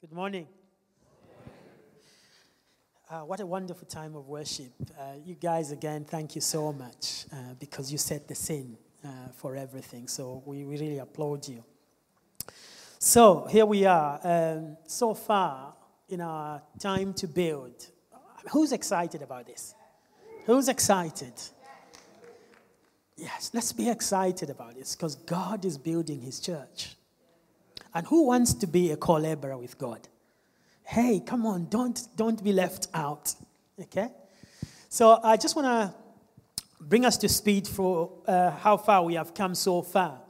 Good morning. Uh, what a wonderful time of worship. Uh, you guys, again, thank you so much uh, because you set the scene uh, for everything. So we, we really applaud you. So here we are. Um, so far in our time to build, who's excited about this? Who's excited? Yes, let's be excited about this because God is building his church. And who wants to be a co laborer with God? Hey, come on, don't, don't be left out. Okay? So I just want to bring us to speed for uh, how far we have come so far.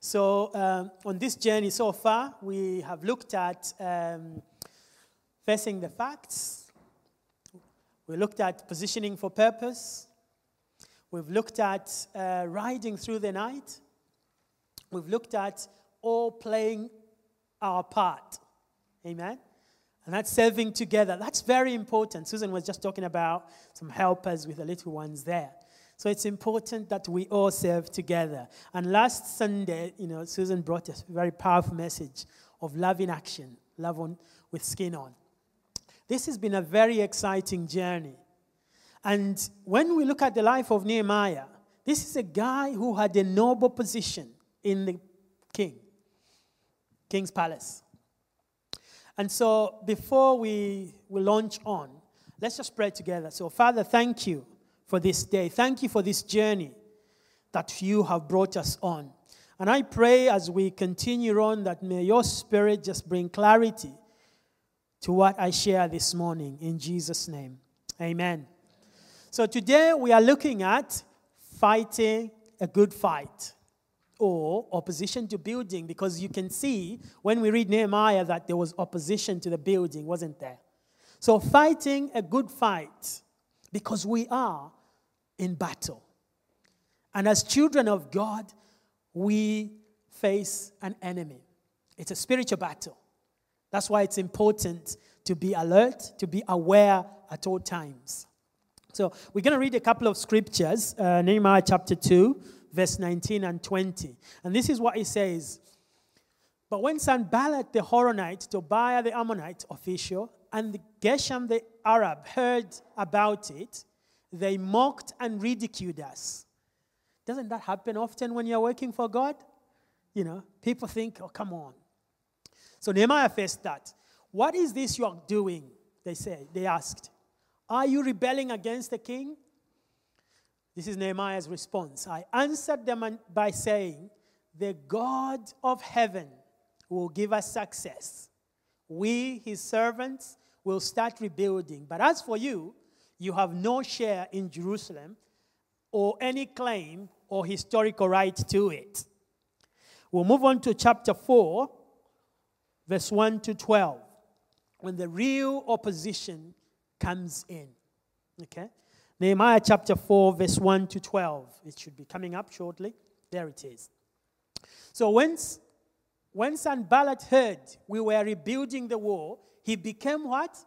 So, um, on this journey so far, we have looked at um, facing the facts, we looked at positioning for purpose, we've looked at uh, riding through the night, we've looked at all playing our part. Amen? And that's serving together. That's very important. Susan was just talking about some helpers with the little ones there. So it's important that we all serve together. And last Sunday, you know, Susan brought us a very powerful message of love in action, love on, with skin on. This has been a very exciting journey. And when we look at the life of Nehemiah, this is a guy who had a noble position in the king king's palace. And so before we, we launch on, let's just pray together. So, Father, thank you for this day. Thank you for this journey that you have brought us on. And I pray as we continue on that may your spirit just bring clarity to what I share this morning in Jesus' name. Amen. So today we are looking at fighting a good fight or opposition to building because you can see when we read Nehemiah that there was opposition to the building, wasn't there? So, fighting a good fight because we are in battle. And as children of God, we face an enemy. It's a spiritual battle. That's why it's important to be alert, to be aware at all times. So, we're going to read a couple of scriptures uh, Nehemiah chapter 2, verse 19 and 20. And this is what he says. But when Sanballat the Horonite, Tobiah the Ammonite official, and Geshem the Arab heard about it, they mocked and ridiculed us. Doesn't that happen often when you're working for God? You know, people think, oh, come on. So Nehemiah faced that. What is this you are doing? They said, they asked. Are you rebelling against the king? This is Nehemiah's response. I answered them by saying, The God of heaven will give us success. We, his servants, will start rebuilding. But as for you, you have no share in Jerusalem or any claim or historical right to it. We'll move on to chapter 4, verse 1 to 12, when the real opposition comes in. Okay? Nehemiah chapter 4, verse 1 to 12. It should be coming up shortly. There it is. So when, when Sanballat heard we were rebuilding the wall, he became what?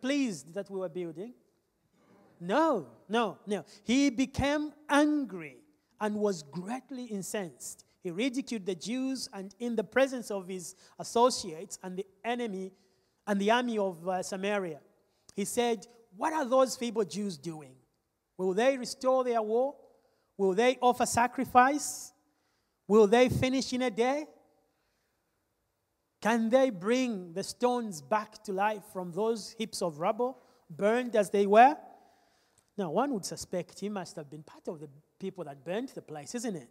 Pleased that we were building. No, no, no. He became angry and was greatly incensed. He ridiculed the Jews and in the presence of his associates and the enemy and the army of uh, Samaria. He said, what are those feeble Jews doing? Will they restore their wall? Will they offer sacrifice? Will they finish in a day? Can they bring the stones back to life from those heaps of rubble, burned as they were? Now, one would suspect he must have been part of the people that burned the place, isn't it?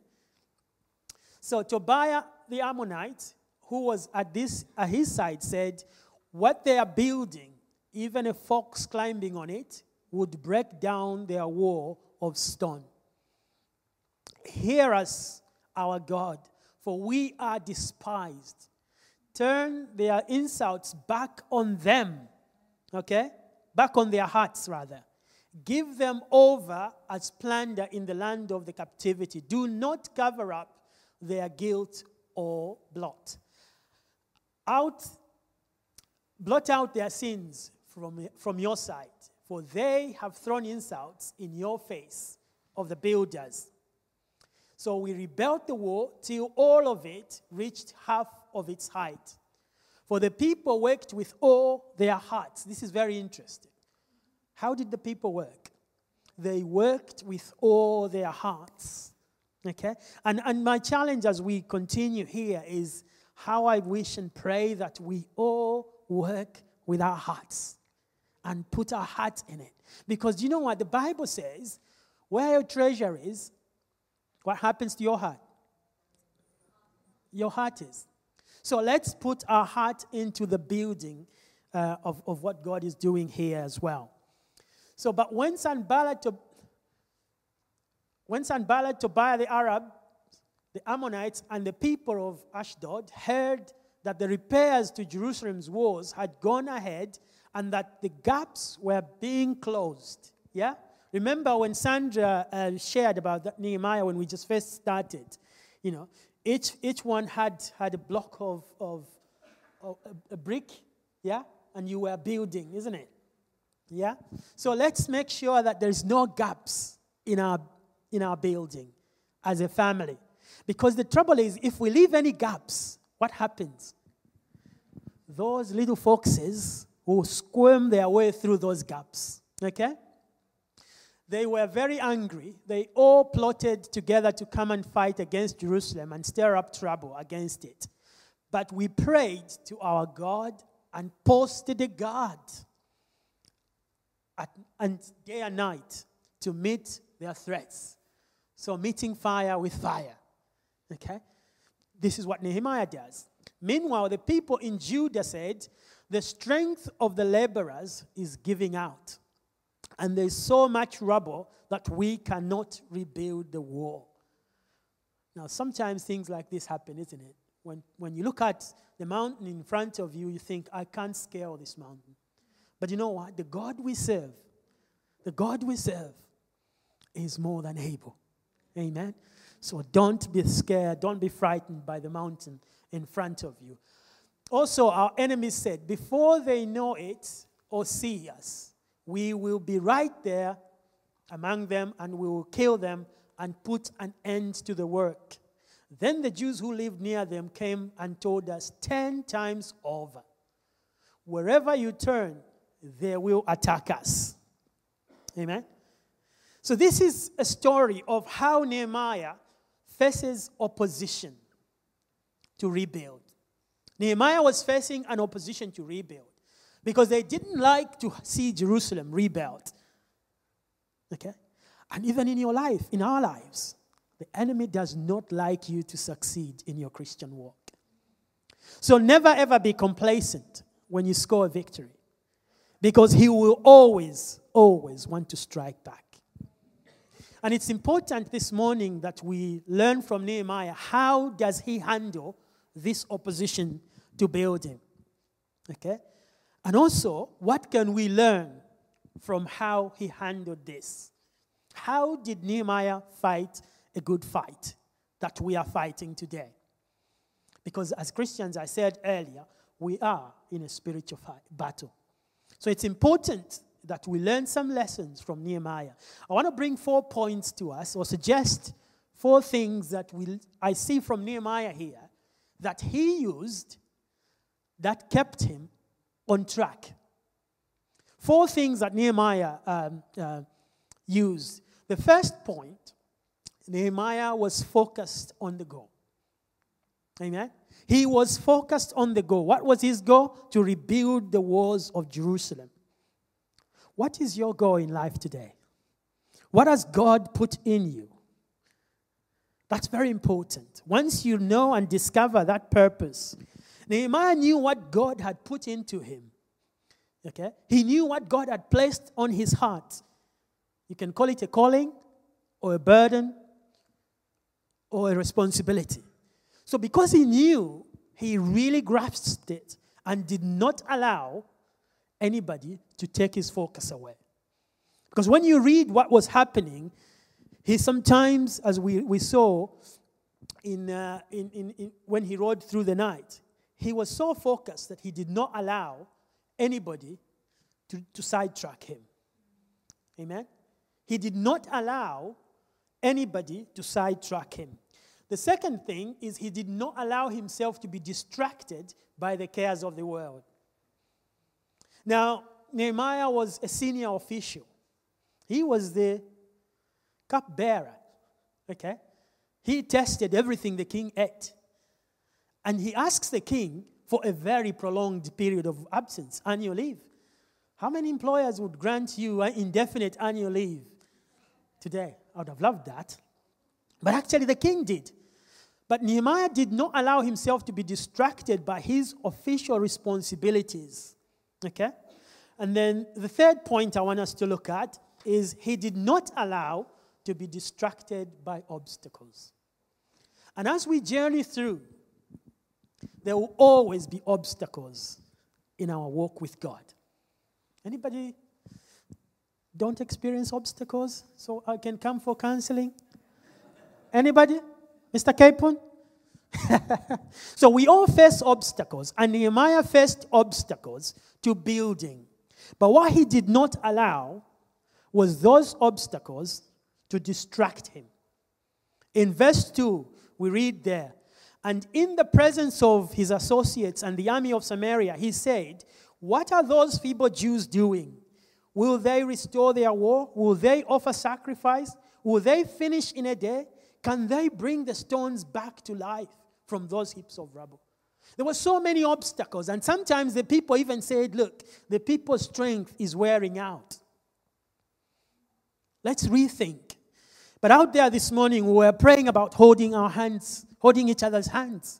So, Tobiah the Ammonite, who was at, this, at his side, said, What they are building even a fox climbing on it would break down their wall of stone. Hear us, our God, for we are despised. Turn their insults back on them, okay? Back on their hearts, rather. Give them over as plunder in the land of the captivity. Do not cover up their guilt or blot. Out, blot out their sins from, from your side, for they have thrown insults in your face of the builders. So we rebuilt the wall till all of it reached half of its height. For the people worked with all their hearts. This is very interesting. How did the people work? They worked with all their hearts. Okay? And, and my challenge as we continue here is how I wish and pray that we all work with our hearts and put our heart in it. Because you know what? The Bible says, where your treasure is, what happens to your heart? Your heart is. So let's put our heart into the building uh, of, of what God is doing here as well. So, but when Sanballat, when Sanballat, Tobiah the Arab, the Ammonites, and the people of Ashdod heard that the repairs to Jerusalem's walls had gone ahead and that the gaps were being closed. Yeah? Remember when Sandra uh, shared about Nehemiah when we just first started? You know, each, each one had, had a block of, of, of a, a brick, yeah? And you were building, isn't it? Yeah? So let's make sure that there's no gaps in our, in our building as a family. Because the trouble is, if we leave any gaps, what happens? Those little foxes will squirm their way through those gaps. Okay? They were very angry. They all plotted together to come and fight against Jerusalem and stir up trouble against it. But we prayed to our God and posted a guard at, and day and night to meet their threats. So, meeting fire with fire. Okay? This is what Nehemiah does. Meanwhile, the people in Judah said, The strength of the laborers is giving out and there's so much rubble that we cannot rebuild the wall. Now, sometimes things like this happen, isn't it? When, when you look at the mountain in front of you, you think, I can't scale this mountain. But you know what? The God we serve, the God we serve, is more than able. Amen? So don't be scared, don't be frightened by the mountain in front of you. Also, our enemies said, before they know it or see us, we will be right there among them and we will kill them and put an end to the work. Then the Jews who lived near them came and told us ten times over wherever you turn, they will attack us. Amen. So, this is a story of how Nehemiah faces opposition to rebuild. Nehemiah was facing an opposition to rebuild because they didn't like to see Jerusalem rebuilt. Okay? And even in your life, in our lives, the enemy does not like you to succeed in your Christian walk. So never ever be complacent when you score a victory because he will always, always want to strike back. And it's important this morning that we learn from Nehemiah how does he handle this opposition to building. Okay? And also, what can we learn from how he handled this? How did Nehemiah fight a good fight that we are fighting today? Because as Christians, I said earlier, we are in a spiritual fight, battle. So it's important that we learn some lessons from Nehemiah. I want to bring four points to us or suggest four things that we, I see from Nehemiah here that he used that kept him on track. Four things that Nehemiah um, uh, used. The first point, Nehemiah was focused on the goal. Amen. He was focused on the goal. What was his goal? To rebuild the walls of Jerusalem. What is your goal in life today? What has God put in you? That's very important. Once you know and discover that purpose, Nehemiah knew what God had put into him. Okay? He knew what God had placed on his heart. You can call it a calling or a burden or a responsibility. So, because he knew, he really grasped it and did not allow anybody to take his focus away. Because when you read what was happening, he sometimes, as we, we saw in, uh, in, in, in, when he rode through the night, he was so focused that he did not allow anybody to, to sidetrack him. Amen? He did not allow anybody to sidetrack him. The second thing is he did not allow himself to be distracted by the cares of the world. Now, Nehemiah was a senior official. He was the cupbearer. Okay? He tested everything the king ate. And he asks the king for a very prolonged period of absence, annual leave. How many employers would grant you an indefinite annual leave today? I would have loved that. But actually, the king did. But Nehemiah did not allow himself to be distracted by his official responsibilities. Okay? And then the third point I want us to look at is he did not allow to be distracted by obstacles. And as we journey through, there will always be obstacles in our walk with God. Anybody don't experience obstacles so I can come for counseling? Anybody? Mr. Capon? so we all face obstacles, and Nehemiah faced obstacles to building. But what he did not allow was those obstacles to distract him. In verse 2, we read there, and in the presence of his associates and the army of Samaria, he said, What are those feeble Jews doing? Will they restore their war? Will they offer sacrifice? Will they finish in a day? Can they bring the stones back to life from those heaps of rubble? There were so many obstacles, and sometimes the people even said, Look, the people's strength is wearing out. Let's rethink. But out there this morning, we were praying about holding our hands, holding each other's hands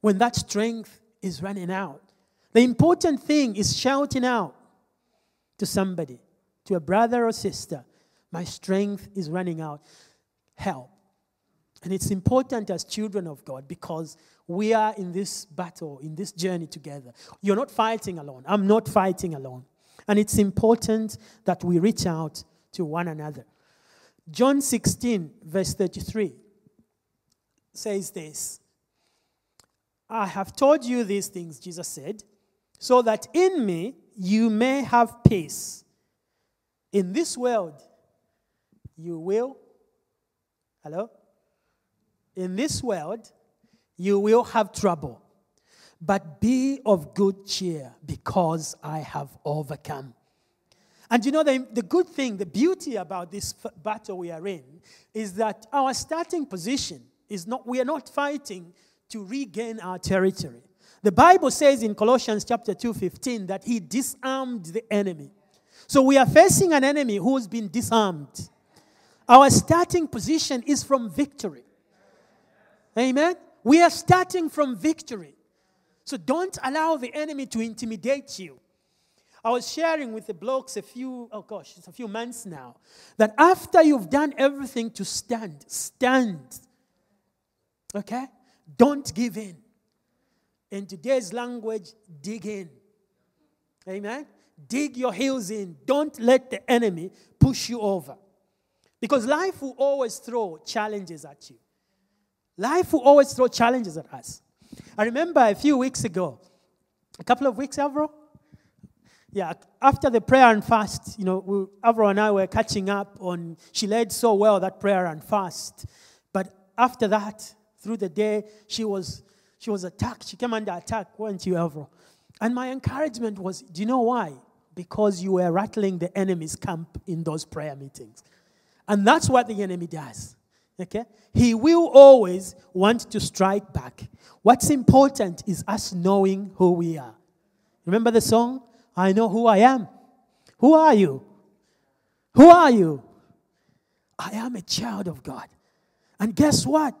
when that strength is running out. The important thing is shouting out to somebody, to a brother or sister, My strength is running out. Help. And it's important as children of God because we are in this battle, in this journey together. You're not fighting alone. I'm not fighting alone. And it's important that we reach out to one another. John 16, verse 33 says this I have told you these things, Jesus said, so that in me you may have peace. In this world, you will. Hello? In this world, you will have trouble. But be of good cheer because I have overcome. And you know, the, the good thing, the beauty about this f- battle we are in is that our starting position is not, we are not fighting to regain our territory. The Bible says in Colossians chapter 2:15 that he disarmed the enemy. So we are facing an enemy who's been disarmed. Our starting position is from victory. Amen. We are starting from victory. So don't allow the enemy to intimidate you. I was sharing with the blokes a few, oh gosh, it's a few months now, that after you've done everything to stand, stand. Okay? Don't give in. In today's language, dig in. Amen? Dig your heels in. Don't let the enemy push you over. Because life will always throw challenges at you. Life will always throw challenges at us. I remember a few weeks ago, a couple of weeks, Avro. Yeah, after the prayer and fast, you know, we, Avro and I were catching up on, she led so well that prayer and fast. But after that, through the day, she was, she was attacked. She came under attack, weren't you, Avro? And my encouragement was, do you know why? Because you were rattling the enemy's camp in those prayer meetings. And that's what the enemy does. Okay? He will always want to strike back. What's important is us knowing who we are. Remember the song? I know who I am. Who are you? Who are you? I am a child of God. And guess what?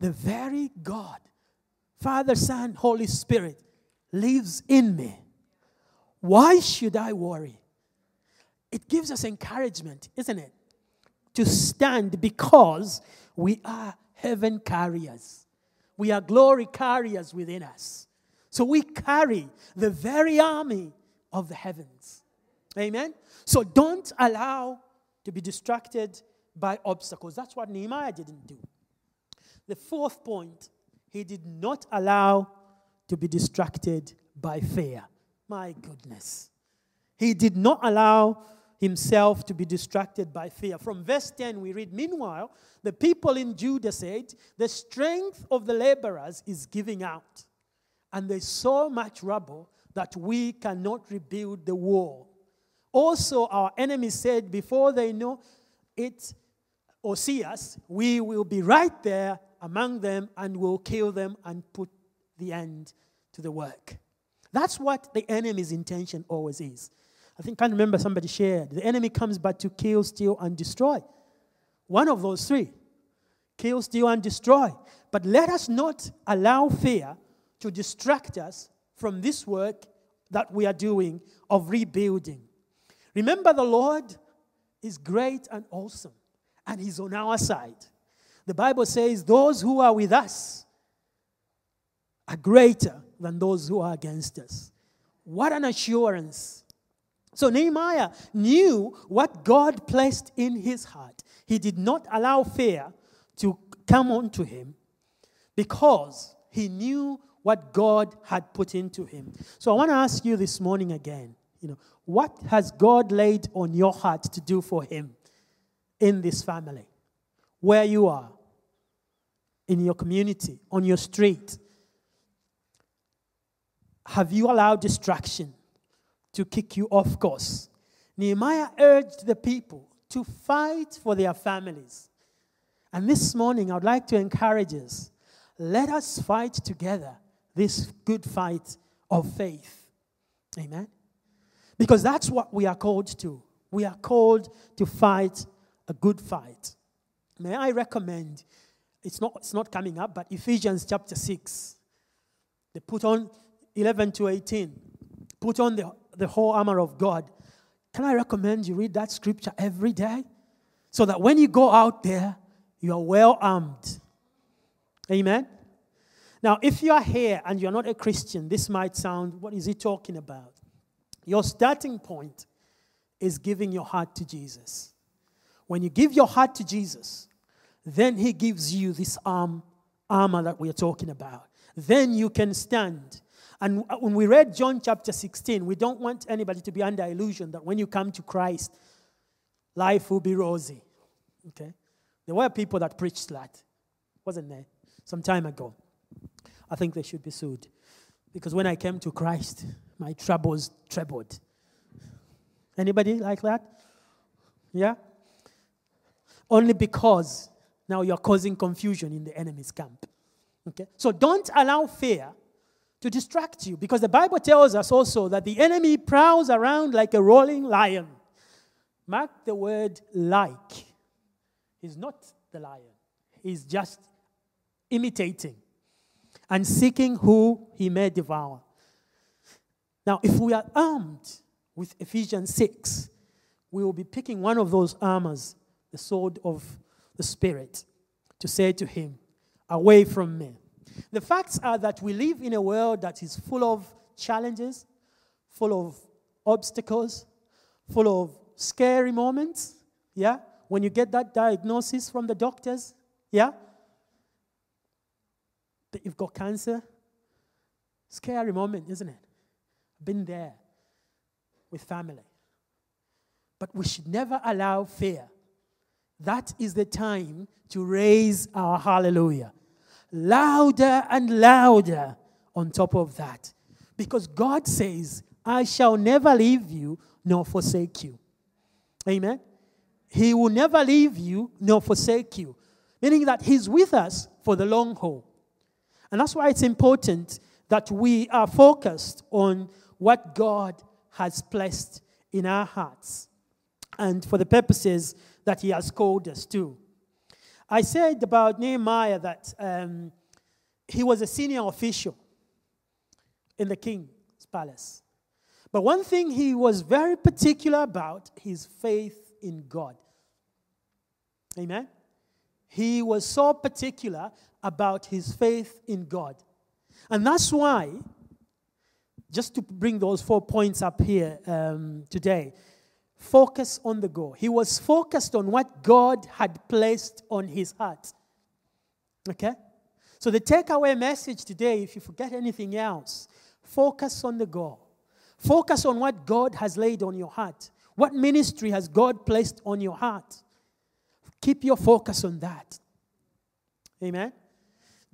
The very God, Father, Son, Holy Spirit, lives in me. Why should I worry? It gives us encouragement, isn't it? to stand because we are heaven carriers. We are glory carriers within us. So we carry the very army of the heavens. Amen? So don't allow to be distracted by obstacles. That's what Nehemiah didn't do. The fourth point, he did not allow to be distracted by fear. My goodness. He did not allow himself to be distracted by fear. From verse 10, we read Meanwhile, the people in Judah said, The strength of the laborers is giving out, and there's so much rubble that we cannot rebuild the wall. Also, our enemy said, Before they know it or see us, we will be right there among them and will kill them and put the end to the work. That's what the enemy's intention always is. I think I can't remember somebody shared. The enemy comes but to kill, steal, and destroy. One of those three kill, steal, and destroy. But let us not allow fear to distract us from this work that we are doing of rebuilding. Remember, the Lord is great and awesome, and He's on our side. The Bible says, Those who are with us are greater than those who are against us. What an assurance! So Nehemiah knew what God placed in his heart. He did not allow fear to come onto him because he knew what God had put into him. So I want to ask you this morning again, you know, what has God laid on your heart to do for him in this family? Where you are, in your community, on your street? Have you allowed distraction to kick you off course. Nehemiah urged the people to fight for their families. And this morning, I would like to encourage us let us fight together this good fight of faith. Amen? Because that's what we are called to. We are called to fight a good fight. May I recommend, it's not, it's not coming up, but Ephesians chapter 6. They put on 11 to 18. Put on the the whole armor of God. Can I recommend you read that scripture every day? So that when you go out there, you are well armed. Amen? Now, if you are here and you're not a Christian, this might sound, what is he talking about? Your starting point is giving your heart to Jesus. When you give your heart to Jesus, then he gives you this arm, armor that we are talking about. Then you can stand and when we read John chapter 16, we don't want anybody to be under illusion that when you come to Christ, life will be rosy. Okay? There were people that preached that, wasn't there? Some time ago. I think they should be sued. Because when I came to Christ, my troubles trebled. Anybody like that? Yeah? Only because now you're causing confusion in the enemy's camp. Okay? So don't allow fear to distract you. Because the Bible tells us also that the enemy prowls around like a rolling lion. Mark the word like. He's not the lion, he's just imitating and seeking who he may devour. Now, if we are armed with Ephesians 6, we will be picking one of those armors, the sword of the Spirit, to say to him, Away from me. The facts are that we live in a world that is full of challenges, full of obstacles, full of scary moments. Yeah? When you get that diagnosis from the doctors, yeah? That you've got cancer. Scary moment, isn't it? Been there with family. But we should never allow fear. That is the time to raise our hallelujah louder and louder on top of that. Because God says, I shall never leave you nor forsake you. Amen. He will never leave you nor forsake you, meaning that He's with us for the long haul. And that's why it's important that we are focused on what God has placed in our hearts and for the purposes that He has called us to. I said about Nehemiah that um, he was a senior official in the king's palace. But one thing he was very particular about his faith in God. Amen. He was so particular about his faith in God. And that's why, just to bring those four points up here um, today, focus on the goal. He was focused on what God had placed on his heart. Okay? So, the takeaway message today, if you forget anything else, focus on the goal. Focus on what God has laid on your heart. What ministry has God placed on your heart? Keep your focus on that. Amen.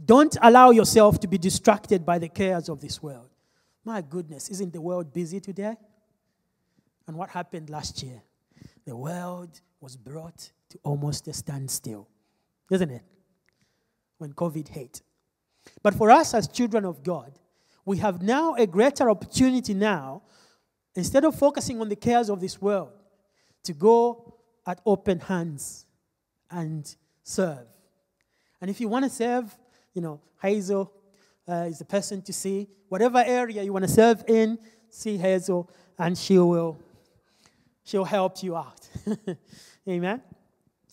Don't allow yourself to be distracted by the cares of this world. My goodness, isn't the world busy today? And what happened last year? The world was brought to almost a standstill, isn't it? When COVID hit. But for us as children of God, we have now a greater opportunity now, instead of focusing on the cares of this world, to go at open hands and serve. And if you want to serve, you know, Hazel uh, is the person to see. Whatever area you want to serve in, see Hazel, and she will she'll help you out. Amen.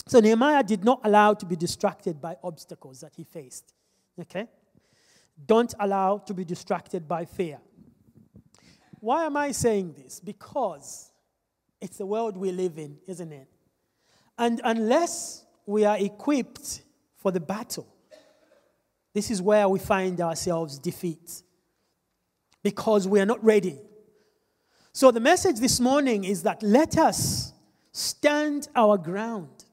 So Nehemiah did not allow to be distracted by obstacles that he faced. Okay? Don't allow to be distracted by fear. Why am I saying this? Because it's the world we live in, isn't it? And unless we are equipped for the battle, this is where we find ourselves defeat. Because we are not ready. So the message this morning is that let us stand our ground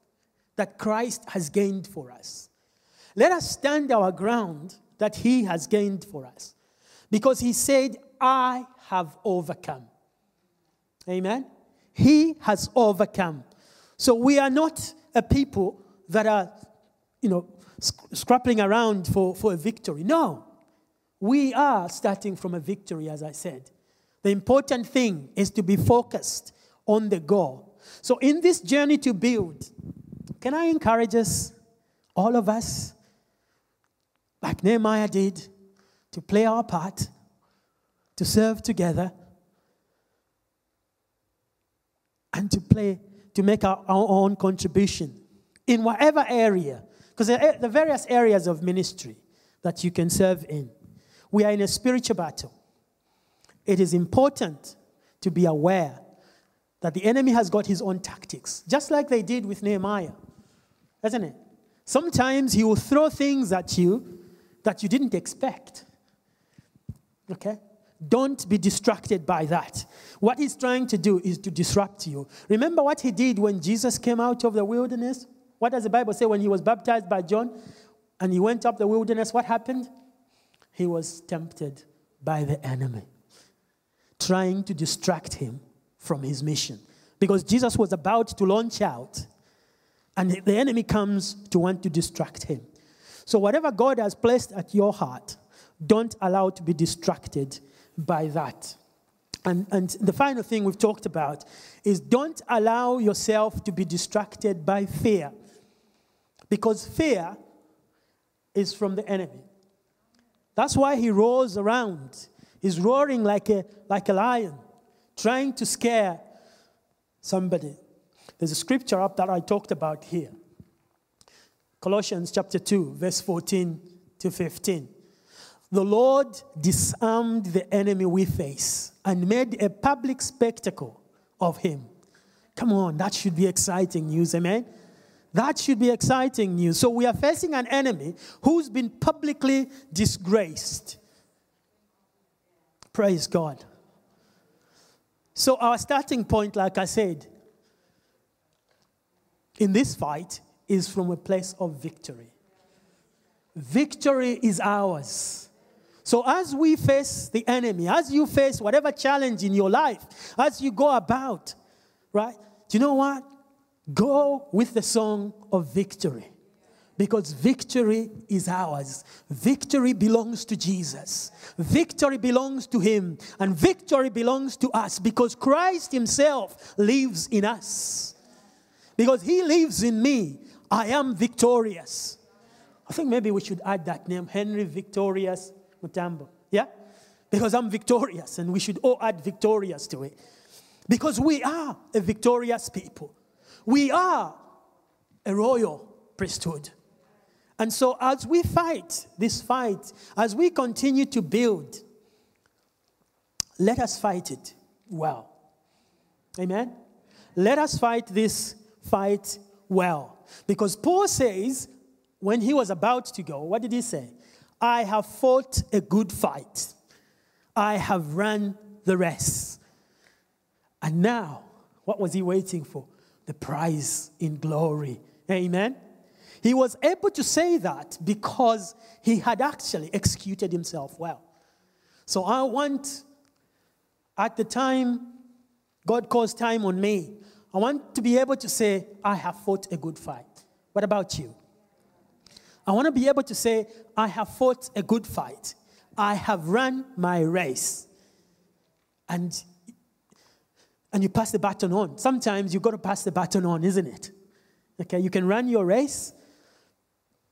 that Christ has gained for us. Let us stand our ground that He has gained for us. Because He said, I have overcome. Amen? He has overcome. So we are not a people that are, you know, scrapping around for, for a victory. No. We are starting from a victory, as I said. The important thing is to be focused on the goal. So, in this journey to build, can I encourage us, all of us, like Nehemiah did, to play our part, to serve together, and to play, to make our, our own contribution in whatever area, because the, various areas of ministry that you can serve in. We are in a spiritual battle. It is important to be aware that the enemy has got his own tactics, just like they did with Nehemiah, isn't it? Sometimes he will throw things at you that you didn't expect. Okay? Don't be distracted by that. What he's trying to do is to disrupt you. Remember what he did when Jesus came out of the wilderness? What does the Bible say when he was baptized by John and he went up the wilderness? What happened? He was tempted by the enemy, trying to distract him from his mission. Because Jesus was about to launch out, and the enemy comes to want to distract him. So, whatever God has placed at your heart, don't allow to be distracted by that. And, and the final thing we've talked about is don't allow yourself to be distracted by fear. Because fear is from the enemy. That's why he roars around. He's roaring like a, like a lion, trying to scare somebody. There's a scripture up that I talked about here. Colossians chapter 2, verse 14 to 15. The Lord disarmed the enemy we face and made a public spectacle of him. Come on, that should be exciting news, amen? That should be exciting news. So we are facing an enemy who's been publicly disgraced. Praise God. So, our starting point, like I said, in this fight is from a place of victory. Victory is ours. So, as we face the enemy, as you face whatever challenge in your life, as you go about, right? Do you know what? Go with the song of victory because victory is ours. Victory belongs to Jesus. Victory belongs to Him. And victory belongs to us because Christ Himself lives in us. Because He lives in me, I am victorious. I think maybe we should add that name, Henry Victorious Mutambo. Yeah? Because I'm victorious, and we should all add victorious to it. Because we are a victorious people. We are a royal priesthood. And so, as we fight this fight, as we continue to build, let us fight it well. Amen? Let us fight this fight well. Because Paul says, when he was about to go, what did he say? I have fought a good fight. I have run the race. And now, What was he waiting for? The prize in glory. Amen. He was able to say that because he had actually executed himself well. So I want, at the time God calls time on me, I want to be able to say, I have fought a good fight. What about you? I want to be able to say, I have fought a good fight. I have run my race. And, and you pass the baton on. Sometimes you've got to pass the baton on, isn't it? Okay, you can run your race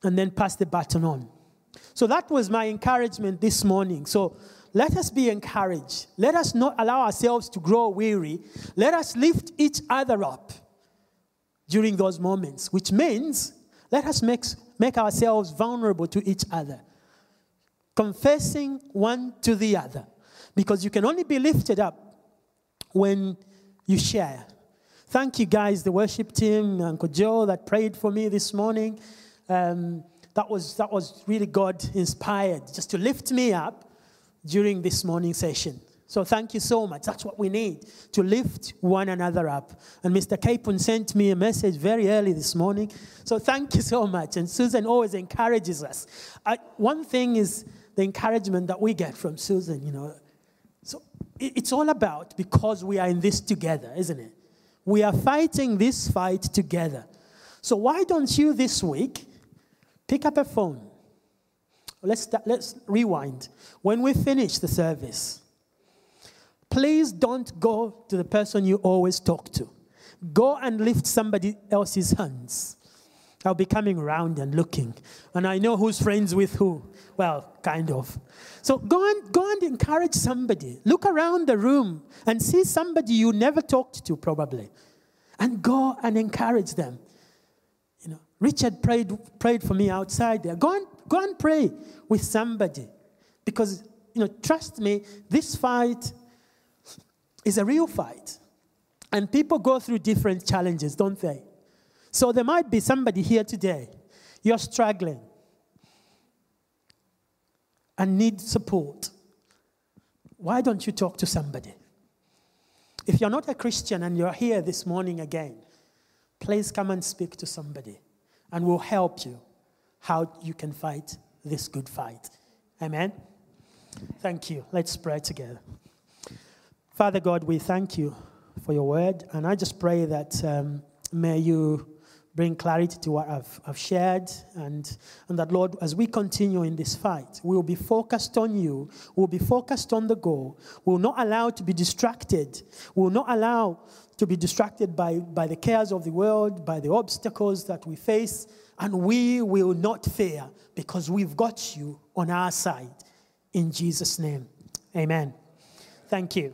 and then pass the baton on. So that was my encouragement this morning. So let us be encouraged. Let us not allow ourselves to grow weary. Let us lift each other up during those moments, which means let us make, make ourselves vulnerable to each other, confessing one to the other, because you can only be lifted up when you share. Thank you, guys, the worship team, Uncle Joe that prayed for me this morning. Um, that, was, that was really God inspired, just to lift me up during this morning session. So thank you so much. That's what we need to lift one another up. And Mr. Capon sent me a message very early this morning. So thank you so much. And Susan always encourages us. I, one thing is the encouragement that we get from Susan, you know. It's all about because we are in this together, isn't it? We are fighting this fight together. So why don't you this week pick up a phone Let's, let's rewind. When we finish the service, please don't go to the person you always talk to. Go and lift somebody else's hands. I'll be coming around and looking. And I know who's friends with who. Well, kind of. So go and, go and encourage somebody. Look around the room and see somebody you never talked to, probably. And go and encourage them. You know, Richard prayed, prayed for me outside there. Go and Go and pray with somebody. Because, you know, trust me, this fight is a real fight. And people go through different challenges, don't they? So there might be somebody here today. You're struggling and need support. Why don't you talk to somebody? If you're not a Christian and you're here this morning again, please come and speak to somebody and we'll help you how you can fight this good fight. Amen. Thank you. Let's pray together. Father God, we thank you for your word, and I just pray that um, may you bring clarity to what I've, I've shared, and, and that, Lord, as we continue in this fight, we will be focused on you, we'll be focused on the goal, we will not allow to be distracted, we will not allow to be distracted by, by the cares of the world, by the obstacles that we face and we will not fear because we've got you on our side. In Jesus' name, amen. Thank you.